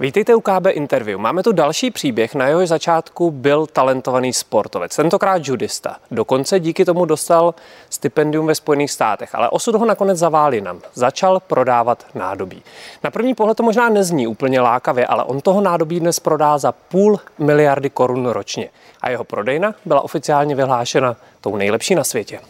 Vítejte u KB Interview. Máme tu další příběh, na jeho začátku byl talentovaný sportovec, tentokrát judista. Dokonce díky tomu dostal stipendium ve Spojených státech, ale osud ho nakonec zaválí nám. Začal prodávat nádobí. Na první pohled to možná nezní úplně lákavě, ale on toho nádobí dnes prodá za půl miliardy korun ročně. A jeho prodejna byla oficiálně vyhlášena tou nejlepší na světě.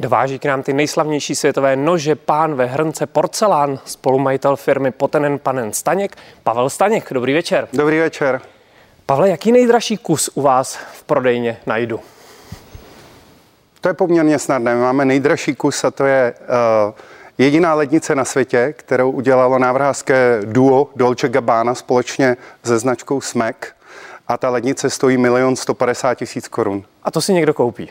Dováží k nám ty nejslavnější světové nože, pán ve hrnce porcelán, spolumajitel firmy Potenen Panen Staněk, Pavel Staněk. Dobrý večer. Dobrý večer. Pavle, jaký nejdražší kus u vás v prodejně najdu? To je poměrně snadné. Máme nejdražší kus a to je uh, jediná lednice na světě, kterou udělalo návrhářské duo Dolce Gabbana společně se značkou Smek. A ta lednice stojí milion 150 tisíc korun. A to si někdo koupí?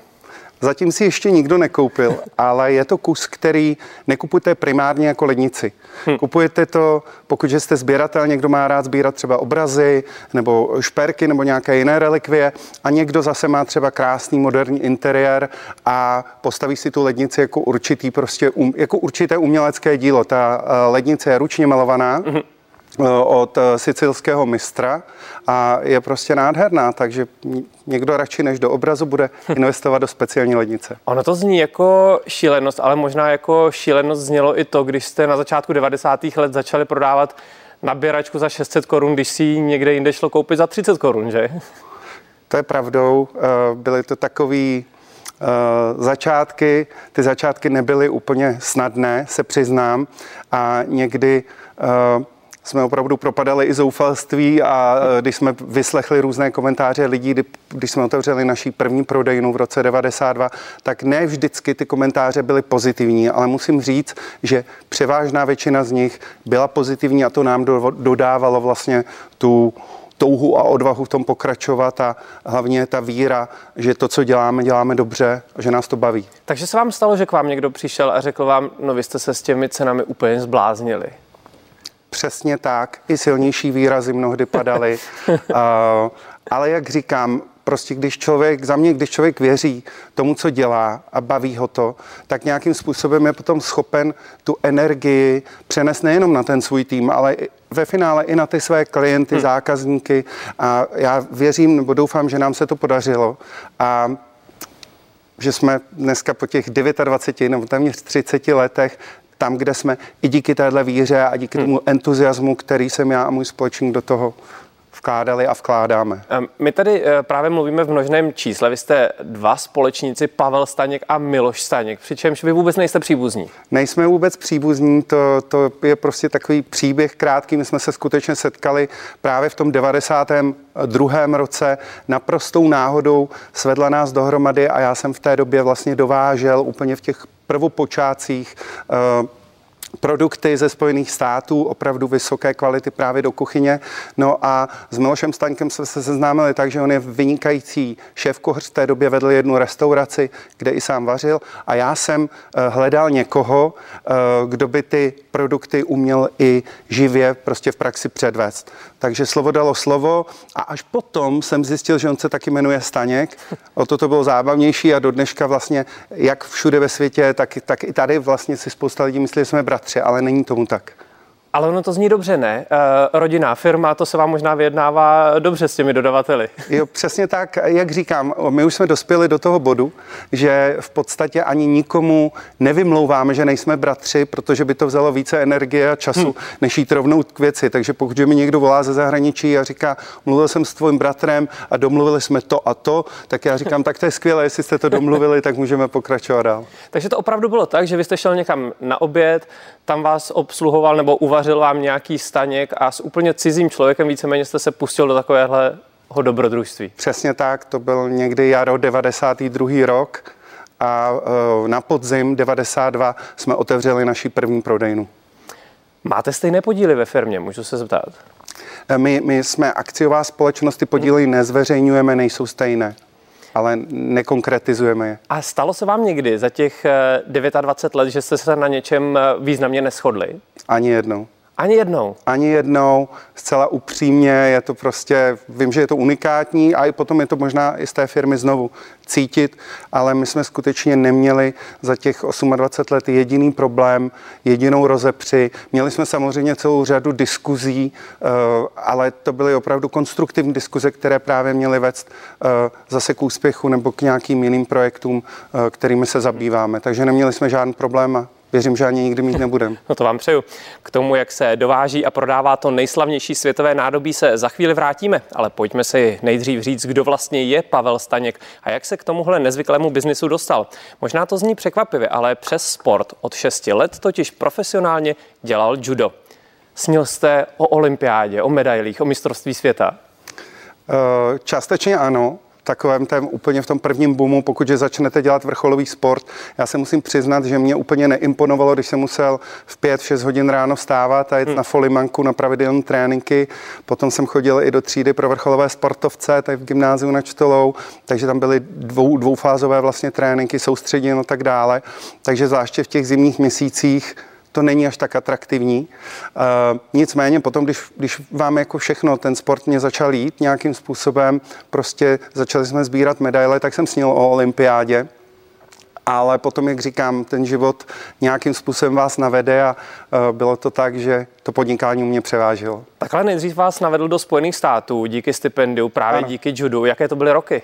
Zatím si ještě nikdo nekoupil, ale je to kus, který nekupujete primárně jako lednici. Hm. Kupujete to, pokud jste sběratel, někdo má rád sbírat třeba obrazy nebo šperky nebo nějaké jiné relikvie a někdo zase má třeba krásný moderní interiér a postaví si tu lednici jako určitý prostě, um, jako určité umělecké dílo. Ta uh, lednice je ručně malovaná, hm od eh, sicilského mistra a je prostě nádherná, takže někdo radši než do obrazu bude investovat do speciální lednice. Ono to zní jako šílenost, ale možná jako šílenost znělo i to, když jste na začátku 90. let začali prodávat nabíračku za 600 korun, když si ji někde jinde šlo koupit za 30 korun, že? To je pravdou. Eh, byly to takový eh, začátky. Ty začátky nebyly úplně snadné, se přiznám. A někdy jsme opravdu propadali i zoufalství a e, když jsme vyslechli různé komentáře lidí, kdy, když jsme otevřeli naší první prodejnu v roce 92, tak ne vždycky ty komentáře byly pozitivní, ale musím říct, že převážná většina z nich byla pozitivní a to nám do, dodávalo vlastně tu touhu a odvahu v tom pokračovat a hlavně ta víra, že to, co děláme, děláme dobře a že nás to baví. Takže se vám stalo, že k vám někdo přišel a řekl vám, no vy jste se s těmi cenami úplně zbláznili. Přesně tak. I silnější výrazy mnohdy padaly. uh, ale jak říkám, prostě když člověk, za mě, když člověk věří tomu, co dělá a baví ho to, tak nějakým způsobem je potom schopen tu energii přenést nejenom na ten svůj tým, ale ve finále i na ty své klienty, hmm. zákazníky. A já věřím, nebo doufám, že nám se to podařilo. A že jsme dneska po těch 29 nebo téměř 30 letech tam, kde jsme i díky téhle víře a díky hmm. tomu entuziasmu, který jsem já a můj společník do toho vkládali a vkládáme. My tady eh, právě mluvíme v množném čísle. Vy jste dva společníci, Pavel Staněk a Miloš Staněk, přičemž vy vůbec nejste příbuzní. Nejsme vůbec příbuzní, to, to je prostě takový příběh krátký. My jsme se skutečně setkali právě v tom 92. roce. Naprostou náhodou svedla nás dohromady a já jsem v té době vlastně dovážel úplně v těch prvopočátcích uh, produkty ze Spojených států, opravdu vysoké kvality právě do kuchyně. No a s Milošem Staňkem jsme se seznámili tak, že on je vynikající šéf kuchař, v té době vedl jednu restauraci, kde i sám vařil a já jsem eh, hledal někoho, eh, kdo by ty produkty uměl i živě prostě v praxi předvést. Takže slovo dalo slovo a až potom jsem zjistil, že on se taky jmenuje Staněk. O to to bylo zábavnější a do dneška vlastně jak všude ve světě, tak, tak i tady vlastně si spousta lidí myslí, že jsme bratři, ale není tomu tak. Ale ono to zní dobře, ne? E, rodinná firma, to se vám možná vyjednává dobře s těmi dodavateli. Jo, přesně tak, jak říkám, my už jsme dospěli do toho bodu, že v podstatě ani nikomu nevymlouváme, že nejsme bratři, protože by to vzalo více energie a času, hmm. než jít rovnou k věci. Takže pokud mi někdo volá ze zahraničí a říká, mluvil jsem s tvým bratrem a domluvili jsme to a to, tak já říkám, tak to je skvělé, jestli jste to domluvili, tak můžeme pokračovat dál. Takže to opravdu bylo tak, že vy jste šel někam na oběd, tam vás obsluhoval nebo uvařil vám nějaký staněk a s úplně cizím člověkem víceméně jste se pustil do takovéhle dobrodružství. Přesně tak, to byl někdy jaro 92. rok a e, na podzim 92 jsme otevřeli naši první prodejnu. Máte stejné podíly ve firmě, můžu se zeptat? E, my, my jsme akciová společnost, ty podíly nezveřejňujeme, nejsou stejné ale nekonkretizujeme je. A stalo se vám někdy za těch 29 eh, let, že jste se na něčem eh, významně neschodli? Ani jednou. Ani jednou. Ani jednou, zcela upřímně, je to prostě, vím, že je to unikátní a i potom je to možná i z té firmy znovu cítit, ale my jsme skutečně neměli za těch 28 let jediný problém, jedinou rozepři. Měli jsme samozřejmě celou řadu diskuzí, eh, ale to byly opravdu konstruktivní diskuze, které právě měly vést eh, zase k úspěchu nebo k nějakým jiným projektům, eh, kterými se zabýváme. Takže neměli jsme žádný problém a věřím, že ani nikdy mít nebudem. No to vám přeju. K tomu, jak se dováží a prodává to nejslavnější světové nádobí, se za chvíli vrátíme, ale pojďme si nejdřív říct, kdo vlastně je Pavel Staněk a jak se k tomuhle nezvyklému biznisu dostal. Možná to zní překvapivě, ale přes sport od 6 let totiž profesionálně dělal judo. Snil jste o olympiádě, o medailích, o mistrovství světa? Eh, částečně ano takovém tém úplně v tom prvním boomu, pokud začnete dělat vrcholový sport. Já se musím přiznat, že mě úplně neimponovalo, když jsem musel v 5-6 hodin ráno vstávat a jít hmm. na folimanku na pravidelné tréninky. Potom jsem chodil i do třídy pro vrcholové sportovce, tady v gymnáziu na Čtolou, takže tam byly dvou, dvoufázové vlastně tréninky, soustředěno a tak dále. Takže zvláště v těch zimních měsících to není až tak atraktivní. Uh, nicméně potom, když, když vám jako všechno ten sport mě začal jít nějakým způsobem, prostě začali jsme sbírat medaile, tak jsem snil o olympiádě ale potom, jak říkám, ten život nějakým způsobem vás navede a uh, bylo to tak, že to podnikání mě převážilo. Takhle nejdřív vás navedl do Spojených států díky stipendiu, právě ano. díky judu. Jaké to byly roky?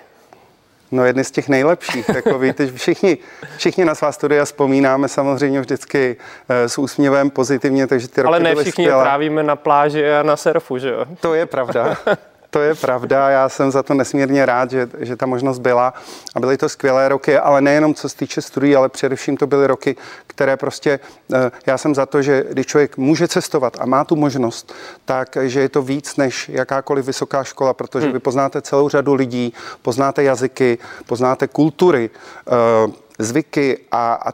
No jedny z těch nejlepších. Jako víte, všichni, všichni na svá studia vzpomínáme samozřejmě vždycky eh, s úsměvem pozitivně, takže ty roky Ale ne byly všichni trávíme na pláži a na surfu, že jo? To je pravda. To je pravda, já jsem za to nesmírně rád, že, že ta možnost byla a byly to skvělé roky, ale nejenom co se týče studií, ale především to byly roky, které prostě, eh, já jsem za to, že když člověk může cestovat a má tu možnost, tak že je to víc než jakákoliv vysoká škola, protože hmm. vy poznáte celou řadu lidí, poznáte jazyky, poznáte kultury, eh, zvyky a, a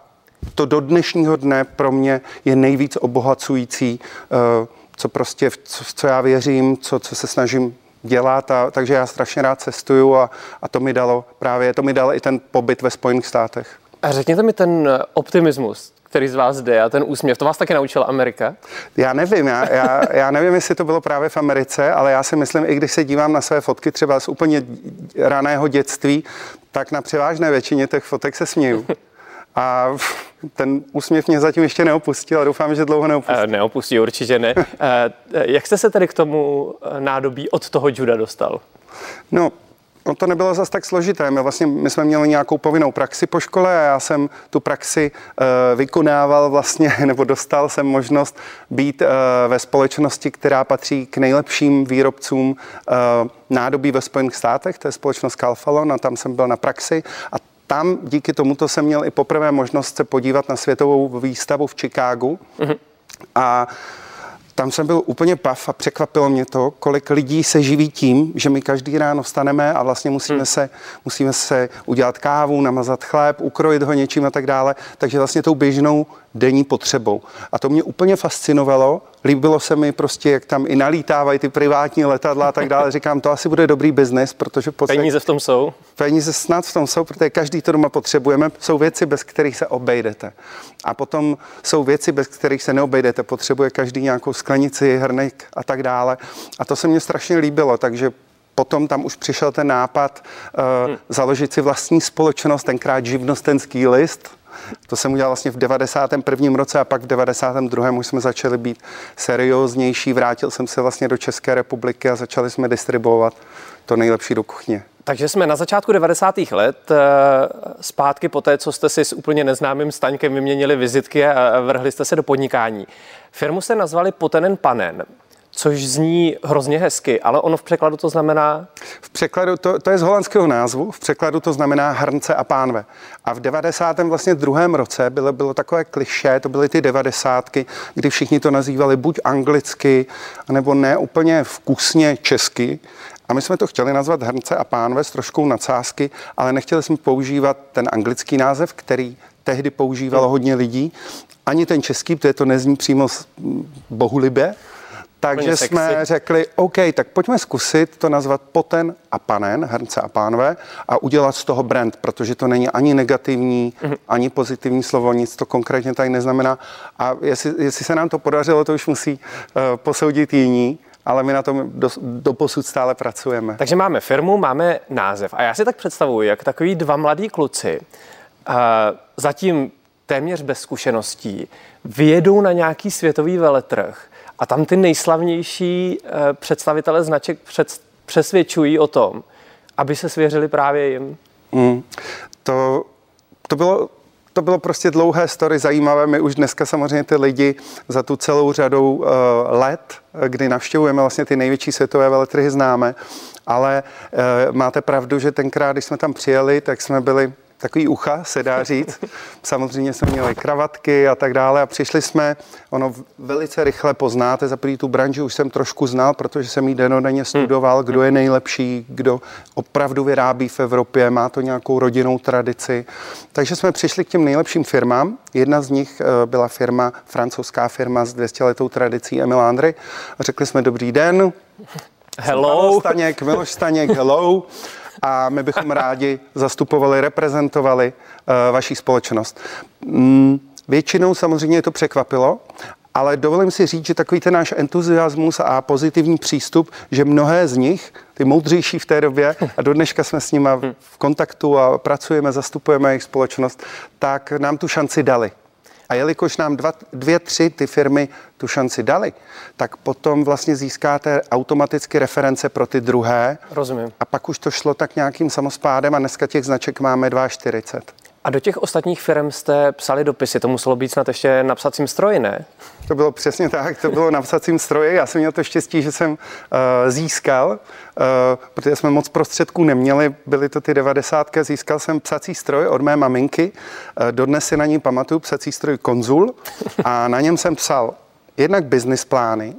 to do dnešního dne pro mě je nejvíc obohacující, eh, co prostě, co, co já věřím, co, co se snažím dělat, a, takže já strašně rád cestuju a, a to mi dalo právě, to mi dal i ten pobyt ve Spojených státech. A řekněte mi ten optimismus, který z vás jde a ten úsměv, to vás taky naučila Amerika? Já nevím, já, já, já nevím, jestli to bylo právě v Americe, ale já si myslím, i když se dívám na své fotky třeba z úplně raného dětství, tak na převážné většině těch fotek se směju. A ten úsměv mě zatím ještě neopustil a doufám, že dlouho neopustí. Eh, neopustí, určitě ne. Eh, jak jste se tedy k tomu eh, nádobí od toho juda dostal? No, No to nebylo zase tak složité. My vlastně my jsme měli nějakou povinnou praxi po škole a já jsem tu praxi vykonával vlastně, nebo dostal jsem možnost být ve společnosti, která patří k nejlepším výrobcům nádobí ve Spojených státech, to je společnost Calfalon a tam jsem byl na praxi a tam díky tomuto jsem měl i poprvé možnost se podívat na světovou výstavu v Chicagu. Mm-hmm. A tam jsem byl úplně pav a překvapilo mě to, kolik lidí se živí tím, že my každý ráno vstaneme a vlastně musíme, hmm. se, musíme se udělat kávu, namazat chléb, ukrojit ho něčím a tak dále. Takže vlastně tou běžnou denní potřebou. A to mě úplně fascinovalo. Líbilo se mi prostě, jak tam i nalítávají ty privátní letadla a tak dále. Říkám, to asi bude dobrý biznis, protože... Podstatě, peníze v tom jsou? Peníze snad v tom jsou, protože každý to doma potřebujeme. Jsou věci, bez kterých se obejdete. A potom jsou věci, bez kterých se neobejdete. Potřebuje každý nějakou sklenici, hrnek a tak dále. A to se mně strašně líbilo, takže potom tam už přišel ten nápad uh, hmm. založit si vlastní společnost, tenkrát živnostenský list, to jsem udělal vlastně v 91. roce a pak v 92. už jsme začali být serióznější. Vrátil jsem se vlastně do České republiky a začali jsme distribuovat to nejlepší do kuchyně. Takže jsme na začátku 90. let, eh, zpátky po té, co jste si s úplně neznámým Staňkem vyměnili vizitky a vrhli jste se do podnikání. Firmu jste nazvali Potenen Panen což zní hrozně hezky, ale ono v překladu to znamená? Překladu, to, to je z holandského názvu, v překladu to znamená hrnce a pánve. A v 90. vlastně druhém roce bylo, bylo takové kliše, to byly ty devadesátky, kdy všichni to nazývali buď anglicky, nebo ne úplně vkusně česky. A my jsme to chtěli nazvat hrnce a pánve s troškou nadsázky, ale nechtěli jsme používat ten anglický název, který tehdy používalo hodně lidí, ani ten český, protože to nezní přímo bohulibě, Takže jsme řekli, OK, tak pojďme zkusit to nazvat poten a panen, hrnce a pánové, a udělat z toho brand, protože to není ani negativní, mm-hmm. ani pozitivní slovo, nic to konkrétně tady neznamená. A jestli, jestli se nám to podařilo, to už musí uh, posoudit jiní ale my na tom do, do posud stále pracujeme. Takže máme firmu, máme název. A já si tak představuji, jak takový dva mladí kluci, uh, zatím téměř bez zkušeností, vyjedou na nějaký světový veletrh a tam ty nejslavnější uh, představitele značek před, přesvědčují o tom, aby se svěřili právě jim. Mm, to, to bylo to bylo prostě dlouhé story, zajímavé. My už dneska samozřejmě ty lidi za tu celou řadou uh, let, kdy navštěvujeme vlastně ty největší světové veletrhy, známe. Ale uh, máte pravdu, že tenkrát, když jsme tam přijeli, tak jsme byli takový ucha, se dá říct. Samozřejmě jsme měli kravatky a tak dále a přišli jsme, ono velice rychle poznáte, za první tu branži už jsem trošku znal, protože jsem ji denodenně studoval, kdo je nejlepší, kdo opravdu vyrábí v Evropě, má to nějakou rodinnou tradici. Takže jsme přišli k těm nejlepším firmám. Jedna z nich eh, byla firma, francouzská firma s 200 letou tradicí Emil Andry. A řekli jsme dobrý den, Hello. Staněk, Miloš Staněk, hello a my bychom rádi zastupovali, reprezentovali uh, vaší společnost. Mm, většinou samozřejmě to překvapilo, ale dovolím si říct, že takový ten náš entuziasmus a pozitivní přístup, že mnohé z nich, ty moudřejší v té době, a do dneška jsme s nimi v kontaktu a pracujeme, zastupujeme jejich společnost, tak nám tu šanci dali. A jelikož nám dva, dvě, tři ty firmy tu šanci dali, tak potom vlastně získáte automaticky reference pro ty druhé. Rozumím. A pak už to šlo tak nějakým samospádem a dneska těch značek máme 42. A do těch ostatních firm jste psali dopisy, to muselo být snad ještě na psacím stroji, ne? To bylo přesně tak, to bylo na psacím stroji. Já jsem měl to štěstí, že jsem uh, získal, uh, protože jsme moc prostředků neměli, byly to ty devadesátky, získal jsem psací stroj od mé maminky. Uh, dodnes si na ní pamatuju psací stroj Konzul a na něm jsem psal jednak business plány,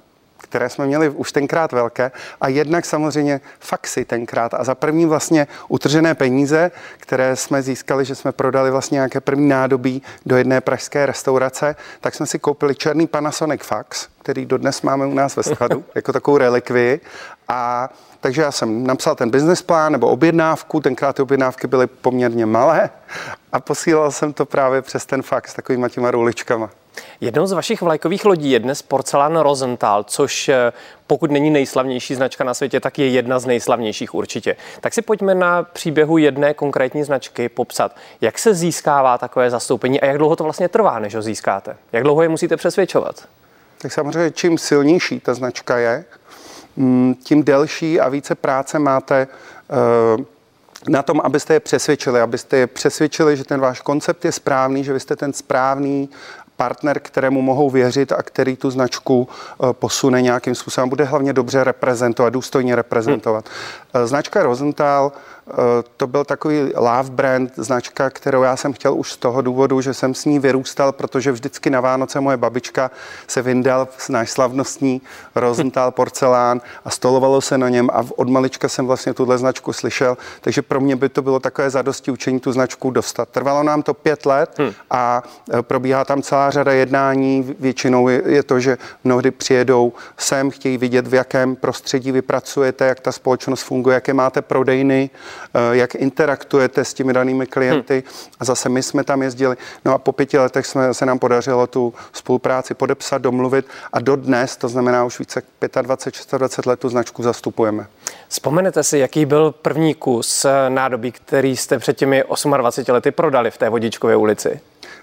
které jsme měli už tenkrát velké, a jednak samozřejmě faxy tenkrát. A za první vlastně utržené peníze, které jsme získali, že jsme prodali vlastně nějaké první nádobí do jedné pražské restaurace, tak jsme si koupili černý Panasonic fax, který dodnes máme u nás ve skladu, jako takovou relikvii. A takže já jsem napsal ten business plán nebo objednávku, tenkrát ty objednávky byly poměrně malé a posílal jsem to právě přes ten fax takovýma těma ruličkama. Jednou z vašich vlajkových lodí je dnes porcelán Rosenthal, což eh, pokud není nejslavnější značka na světě, tak je jedna z nejslavnějších určitě. Tak si pojďme na příběhu jedné konkrétní značky popsat. Jak se získává takové zastoupení a jak dlouho to vlastně trvá, než ho získáte? Jak dlouho je musíte přesvědčovat? Tak samozřejmě, čím silnější ta značka je, mm, tím delší a více práce máte uh, na tom, abyste je přesvědčili, abyste je přesvědčili, že ten váš koncept je správný, že vy jste ten správný partner, kterému mohou věřit a který tu značku eh, posune nějakým způsobem, bude hlavně dobře reprezentovat, důstojně reprezentovat. Hmm. Značka Rosenthal to byl takový love brand, značka, kterou já jsem chtěl už z toho důvodu, že jsem s ní vyrůstal, protože vždycky na Vánoce moje babička se vyndal náš slavnostní Rosenthal porcelán a stolovalo se na něm a od malička jsem vlastně tuhle značku slyšel, takže pro mě by to bylo takové zadosti učení tu značku dostat. Trvalo nám to pět let hmm. a eh, probíhá tam celá řada jednání. Většinou je to, že mnohdy přijedou sem, chtějí vidět, v jakém prostředí vy pracujete, jak ta společnost funguje, jaké máte prodejny, Eh, jak interaktujete s těmi danými klienty. Hmm. A zase my jsme tam jezdili. No a po pěti letech jsme, se nám podařilo tu spolupráci podepsat, domluvit a do dnes, to znamená už více 25, 26 let, tu značku zastupujeme. Vzpomenete si, jaký byl první kus nádobí, který jste před těmi 28 lety prodali v té Vodičkové ulici?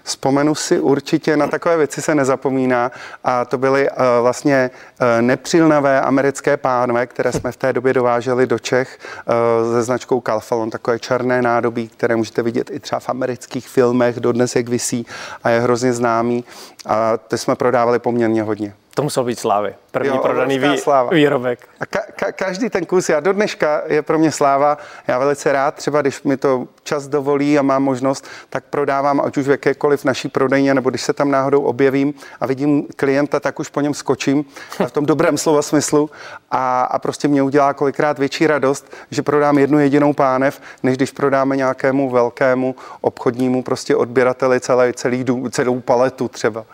Vzpomenu si určitě, na takové věci se nezapomíná a to byly uh, vlastně uh, nepřilnavé americké pánve, které jsme v té době dováželi do Čech uh, se značkou Calfalon, takové černé nádobí, které můžete vidět i třeba v amerických filmech, dodnes jak visí a je hrozně známý a ty jsme prodávali poměrně hodně. To musel být slávy. První jo, prodaný vý, sláva. výrobek. A ka, ka, každý ten kus, já do dneška je pro mě sláva. Já velice rád, třeba když mi to čas dovolí a mám možnost, tak prodávám, ať už v jakékoliv naší prodejně, nebo když se tam náhodou objevím a vidím klienta, tak už po něm skočím v tom dobrém slova smyslu a, a prostě mě udělá kolikrát větší radost, že prodám jednu jedinou pánev, než když prodáme nějakému velkému obchodnímu prostě odběrateli celé, celý, celou paletu třeba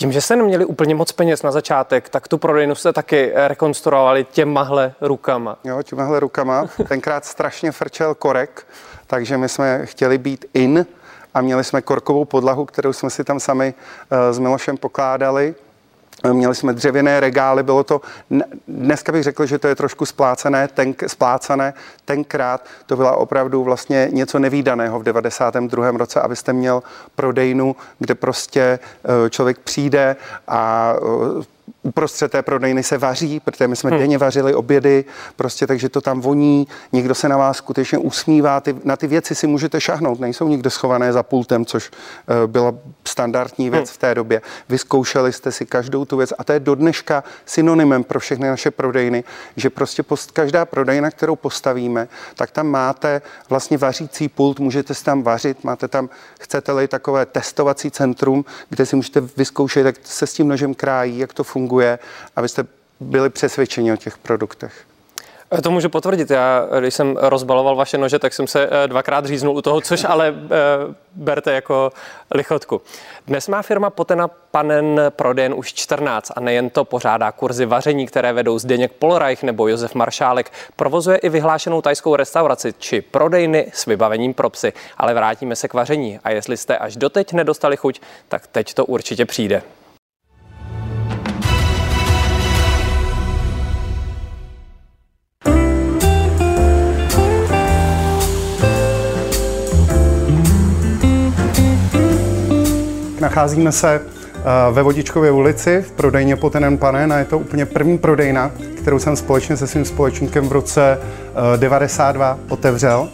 Tím, že jste neměli úplně moc peněz na začátek, tak tu prodejnu jste taky rekonstruovali těmahle rukama. Jo, těmahle rukama. Tenkrát strašně frčel korek, takže my jsme chtěli být in a měli jsme korkovou podlahu, kterou jsme si tam sami uh, s Milošem pokládali. Měli jsme dřevěné regály, bylo to, dneska bych řekl, že to je trošku splácené, ten, splácané, tenkrát to byla opravdu vlastně něco nevýdaného v 92. roce, abyste měl prodejnu, kde prostě eh, člověk přijde a eh, uprostřed té prodejny se vaří, protože my jsme hmm. denně vařili obědy, prostě takže to tam voní, někdo se na vás skutečně usmívá, ty, na ty věci si můžete šahnout, nejsou nikde schované za pultem, což uh, byla standardní věc hmm. v té době. Vyzkoušeli jste si každou tu věc a to je do dneška synonymem pro všechny naše prodejny, že prostě post, každá prodejna, kterou postavíme, tak tam máte vlastně vařící pult, můžete si tam vařit, máte tam, chcete-li takové testovací centrum, kde si můžete vyzkoušet, jak se s tím nožem krájí, jak to funguje, funguje, abyste byli přesvědčeni o těch produktech. Eh, to můžu potvrdit. Já, když jsem rozbaloval vaše nože, tak jsem se eh, dvakrát říznul u toho, což ale berte jako lichotku. Dnes má firma Potena Panen prodejen už 14 a nejen to pořádá kurzy vaření, které vedou Zdeněk Polreich nebo Josef Maršálek. Provozuje i vyhlášenou tajskou restauraci či prodejny s vybavením pro psy. Ale vrátíme se k vaření a jestli jste až doteď nedostali chuť, tak teď to určitě přijde. Nacházíme se eh, ve Vodičkově ulici v prodejně Potenen Panen a je to úplně první prodejna, kterou jsem společně se svým společníkem v roce 92 eh, otevřel.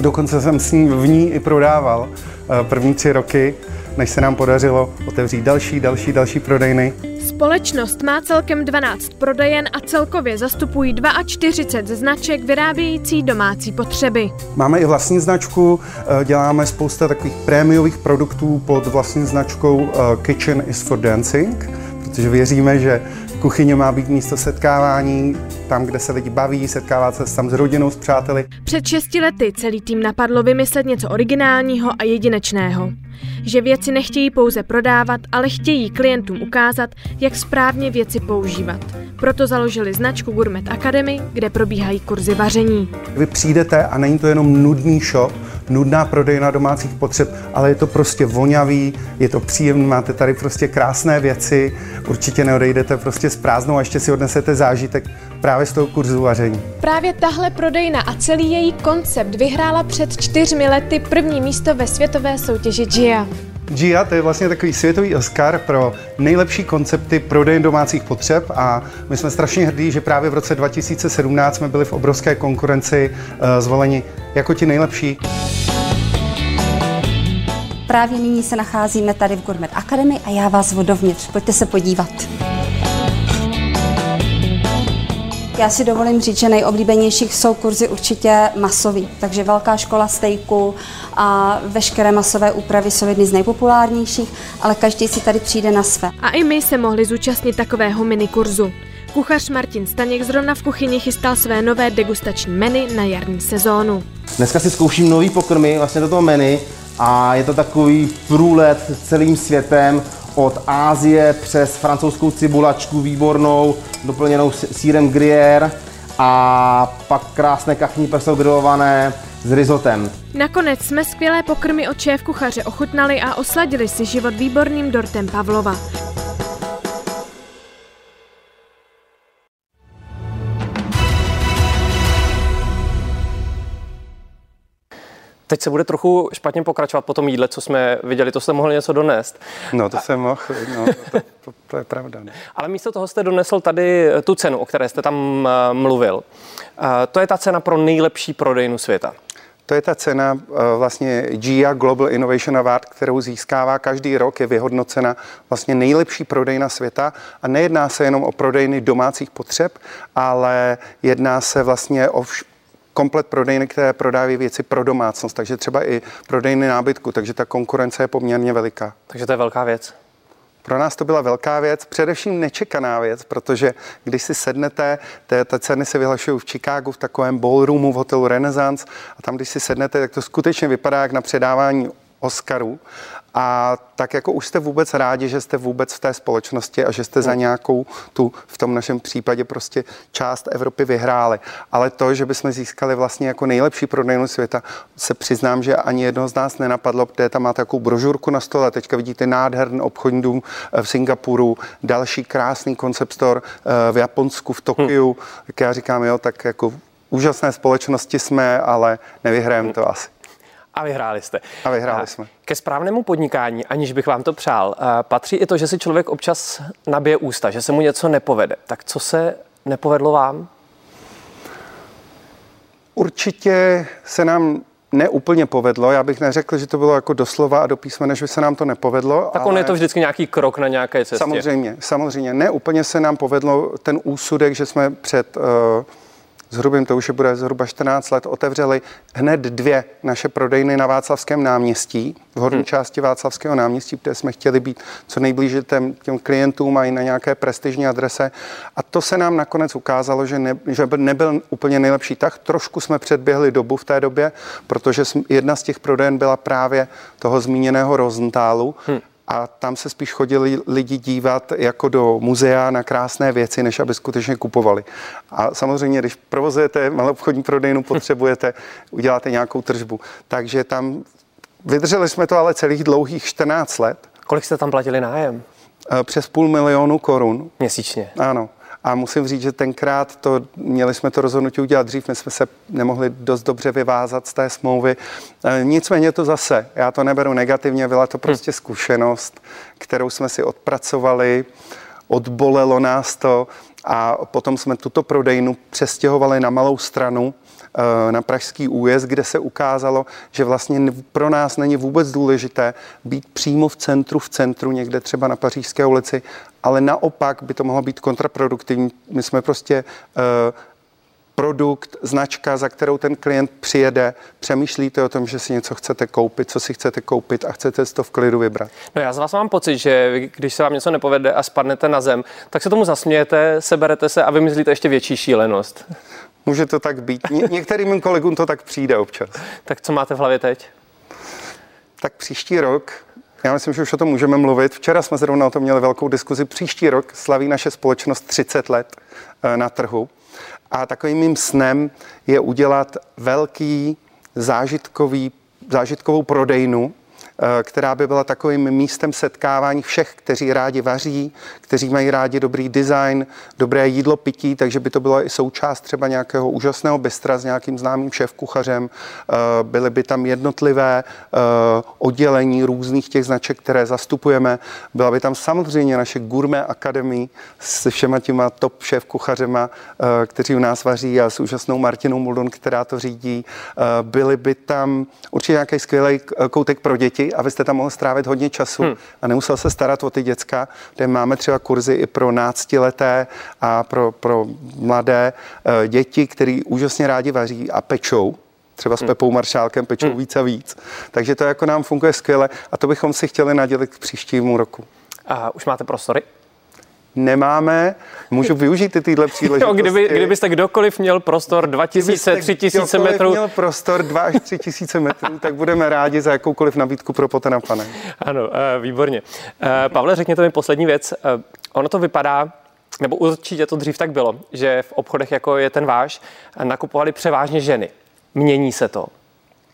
Dokonce jsem s ním v ní i prodával eh, první tři roky, než se nám podařilo otevřít další, další, další prodejny. Společnost má celkem 12 prodejen a celkově zastupují 42 značek vyrábějící domácí potřeby. Máme i vlastní značku, eh, děláme spousta takových prémiových produktů pod vlastní značkou eh, Kitchen is for Dancing, protože věříme, že kuchyně má být místo setkávání, tam, kde se lidi baví, setkává se tam s rodinou, s přáteli. Před šesti lety celý tým napadlo vymyslet něco originálního a jedinečného že věci nechtějí pouze prodávat, ale chtějí klientům ukázat, jak správně věci používat. Proto založili značku Gourmet Academy, kde probíhají kurzy vaření. Vy přijdete a není to jenom nudný shop, nudná prodejna domácích potřeb, ale je to prostě vonavý, je to příjemný, máte tady prostě krásné věci, určitě neodejdete prostě s prázdnou a ještě si odnesete zážitek právě z toho kurzu vaření. Právě tahle prodejna a celý její koncept vyhrála před čtyřmi lety první místo ve světové soutěži GIA. GIA to je vlastně takový světový Oscar pro nejlepší koncepty prodejen domácích potřeb a my jsme strašně hrdí, že právě v roce 2017 jsme byli v obrovské konkurenci uh, zvoleni jako ti nejlepší. Právě nyní se nacházíme tady v Gourmet Academy a já vás vodovnitř. Pojďte se podívat. Já si dovolím říct, že nejoblíbenějších jsou kurzy určitě masový, takže velká škola stejku a veškeré masové úpravy jsou jedny z nejpopulárnějších, ale každý si tady přijde na své. A i my se mohli zúčastnit takového mini kurzu. Kuchař Martin Staněk zrovna v kuchyni chystal své nové degustační menu na jarní sezónu. Dneska si zkouším nový pokrmy vlastně do toho menu a je to takový průlet celým světem od Ázie přes francouzskou cibulačku výbornou, doplněnou sírem gruyère a pak krásné kachní peso grilované s rizotem. Nakonec jsme skvělé pokrmy od šéf kuchaře ochutnali a osladili si život výborným dortem Pavlova. Teď se bude trochu špatně pokračovat po tom jídle, co jsme viděli. To jste mohl něco donést. No, to a... jsem mohl, no, to, to, to je pravda. Ne? Ale místo toho jste donesl tady tu cenu, o které jste tam eh, mluvil. Uh, to je ta cena pro nejlepší prodejnu světa. To je ta cena uh, vlastně GIA Global Innovation Award, kterou získává každý rok, je vyhodnocena vlastně nejlepší prodejna světa a nejedná se jenom o prodejny domácích potřeb, ale jedná se vlastně o vš- komplet prodejny, které prodávají věci pro domácnost, takže třeba i prodejny nábytku, takže ta konkurence je poměrně veliká. Takže to je velká věc. Pro nás to byla velká věc, především nečekaná věc, protože když si sednete, té, ty ceny se vyhlašují v Chicagu v takovém ballroomu v hotelu Renaissance a tam, když si sednete, tak to skutečně vypadá jak na předávání Oscarů a tak jako už jste vůbec rádi, že jste vůbec v té společnosti a že jste za nějakou tu, v tom našem případě prostě část Evropy vyhráli. Ale to, že bychom získali vlastně jako nejlepší prodejnu světa, se přiznám, že ani jedno z nás nenapadlo, protože tam má takovou brožurku na stole. Teďka vidíte nádherný obchodní dům eh, v Singapuru, další krásný koncept store eh, v Japonsku, v Tokiu. Hmm. Tak já říkám, jo, tak jako úžasné společnosti jsme, ale nevyhrajeme to asi. A vyhráli jste. A vyhráli jsme. Ke správnému podnikání, aniž bych vám to přál, patří i to, že si člověk občas nabije ústa, že se mu něco nepovede. Tak co se nepovedlo vám? Určitě se nám neúplně povedlo. Já bych neřekl, že to bylo jako doslova a do písmene, že se nám to nepovedlo. Tak on ale... je to vždycky nějaký krok na nějaké cestě. Samozřejmě, samozřejmě. Neúplně se nám povedlo ten úsudek, že jsme před uh, zhruba to už je bude zhruba 14 let, otevřeli hned dvě naše prodejny na Václavském náměstí, v horní hmm. části Václavského náměstí, kde jsme chtěli být co nejblíže těm, těm klientům a i na nějaké prestižní adrese. A to se nám nakonec ukázalo, že, ne, že nebyl úplně nejlepší tak. Trošku jsme předběhli dobu v té době, protože jedna z těch prodejen byla právě toho zmíněného Rosentálu. Hmm a tam se spíš chodili lidi dívat jako do muzea na krásné věci, než aby skutečně kupovali. A samozřejmě, když provozujete malou obchodní prodejnu, potřebujete, uděláte nějakou tržbu. Takže tam vydrželi jsme to ale celých dlouhých 14 let. Kolik jste tam platili nájem? Eh, přes půl milionu korun. Měsíčně? Ano. A musím říct, že tenkrát to, měli jsme to rozhodnutí udělat dřív, my jsme se nemohli dost dobře vyvázat z té smlouvy. E, nicméně to zase, já to neberu negativně, byla to prostě zkušenost, kterou jsme si odpracovali, odbolelo nás to a potom jsme tuto prodejnu přestěhovali na malou stranu, na Pražský újezd, kde se ukázalo, že vlastně pro nás není vůbec důležité být přímo v centru, v centru, někde třeba na Pařížské ulici, ale naopak by to mohlo být kontraproduktivní. My jsme prostě uh, produkt, značka, za kterou ten klient přijede, přemýšlíte o tom, že si něco chcete koupit, co si chcete koupit a chcete si to v klidu vybrat. No já z vás mám pocit, že když se vám něco nepovede a spadnete na zem, tak se tomu zasmějete, seberete se a vymyslíte ještě větší šílenost. Může to tak být. Ně- některým kolegům to tak přijde občas. tak co máte v hlavě teď? Tak příští rok já myslím, že už o tom můžeme mluvit. Včera jsme zrovna o tom měli velkou diskuzi. Příští rok slaví naše společnost 30 let eh, na trhu. A takovým mým snem je udělat velký zážitkový, zážitkovou prodejnu, která by byla takovým místem setkávání všech, kteří rádi vaří, kteří mají rádi dobrý design, dobré jídlo, pití, takže by to bylo i součást třeba nějakého úžasného bystra s nějakým známým šéf-kuchařem. Eh, byly by tam jednotlivé eh, oddělení různých těch značek, které zastupujeme. Byla by tam samozřejmě naše Gourmet Academy se všema těma top šéf-kuchařema, kteří u nás vaří a s úžasnou Martinou Muldon, která to řídí. Byly by tam určitě nějaký skvělý koutek pro děti, a vy jste tam mohl strávit hodně času hmm. a nemusel se starat o ty děcka, kde máme třeba kurzy i pro náctileté a pro, pro mladé uh, děti, který úžasně rádi vaří a pečou třeba s hmm. Pepou Maršálkem pečou hmm. víc a víc. Takže to jako nám funguje skvěle a to bychom si chtěli nadělit k příštímu roku. A už máte prostory? Nemáme, můžu využít ty tyhle příležitosti. Jo, kdyby, kdybyste kdokoliv měl prostor 2000, 3000 metrů. měl prostor 2 až 3000 metrů, tak budeme rádi za jakoukoliv nabídku pro potena pane. Ano, eh, výborně. Eh, Pavle, řekněte mi poslední věc. Eh, ono to vypadá, nebo určitě to dřív tak bylo, že v obchodech, jako je ten váš, nakupovali převážně ženy. Mění se to?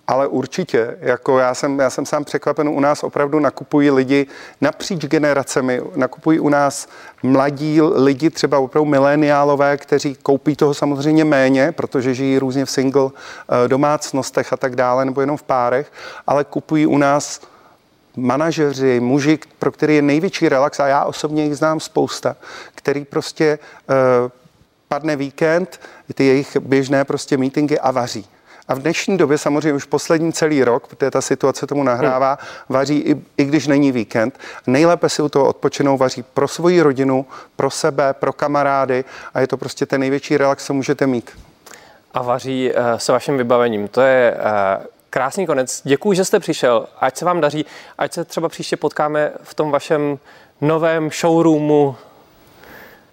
Ale určitě, jako já jsem, já jsem sám překvapen, u nás opravdu nakupují lidi napříč generacemi, nakupují u nás mladí lidi, třeba opravdu mileniálové, kteří koupí toho samozřejmě méně, protože žijí různě v single eh, domácnostech a tak dále, nebo jenom v párech, ale kupují u nás manažeři, muži, pro který je největší relax, a já osobně jich znám spousta, který prostě uh, padne víkend, ty jejich běžné prostě meetingy a vaří. A v dnešní době samozřejmě už poslední celý rok, protože ta situace tomu nahrává, vaří i, i když není víkend. Nejlépe si u toho odpočinou vaří pro svoji rodinu, pro sebe, pro kamarády a je to prostě ten největší relax, co můžete mít. A vaří uh, se vaším vybavením. To je uh, krásný konec. Děkuji, že jste přišel. Ať se vám daří, ať se třeba příště potkáme v tom vašem novém showroomu,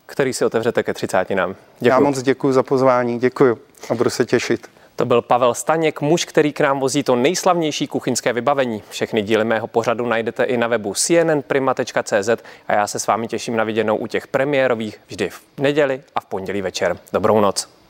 který si otevřete ke 30 nám. Děkuji. Já moc děkuji za pozvání, děkuji a budu se těšit. To byl Pavel Staněk, muž, který k nám vozí to nejslavnější kuchyňské vybavení. Všechny díly mého pořadu najdete i na webu cnnprima.cz a já se s vámi těším na viděnou u těch premiérových vždy v neděli a v pondělí večer. Dobrou noc.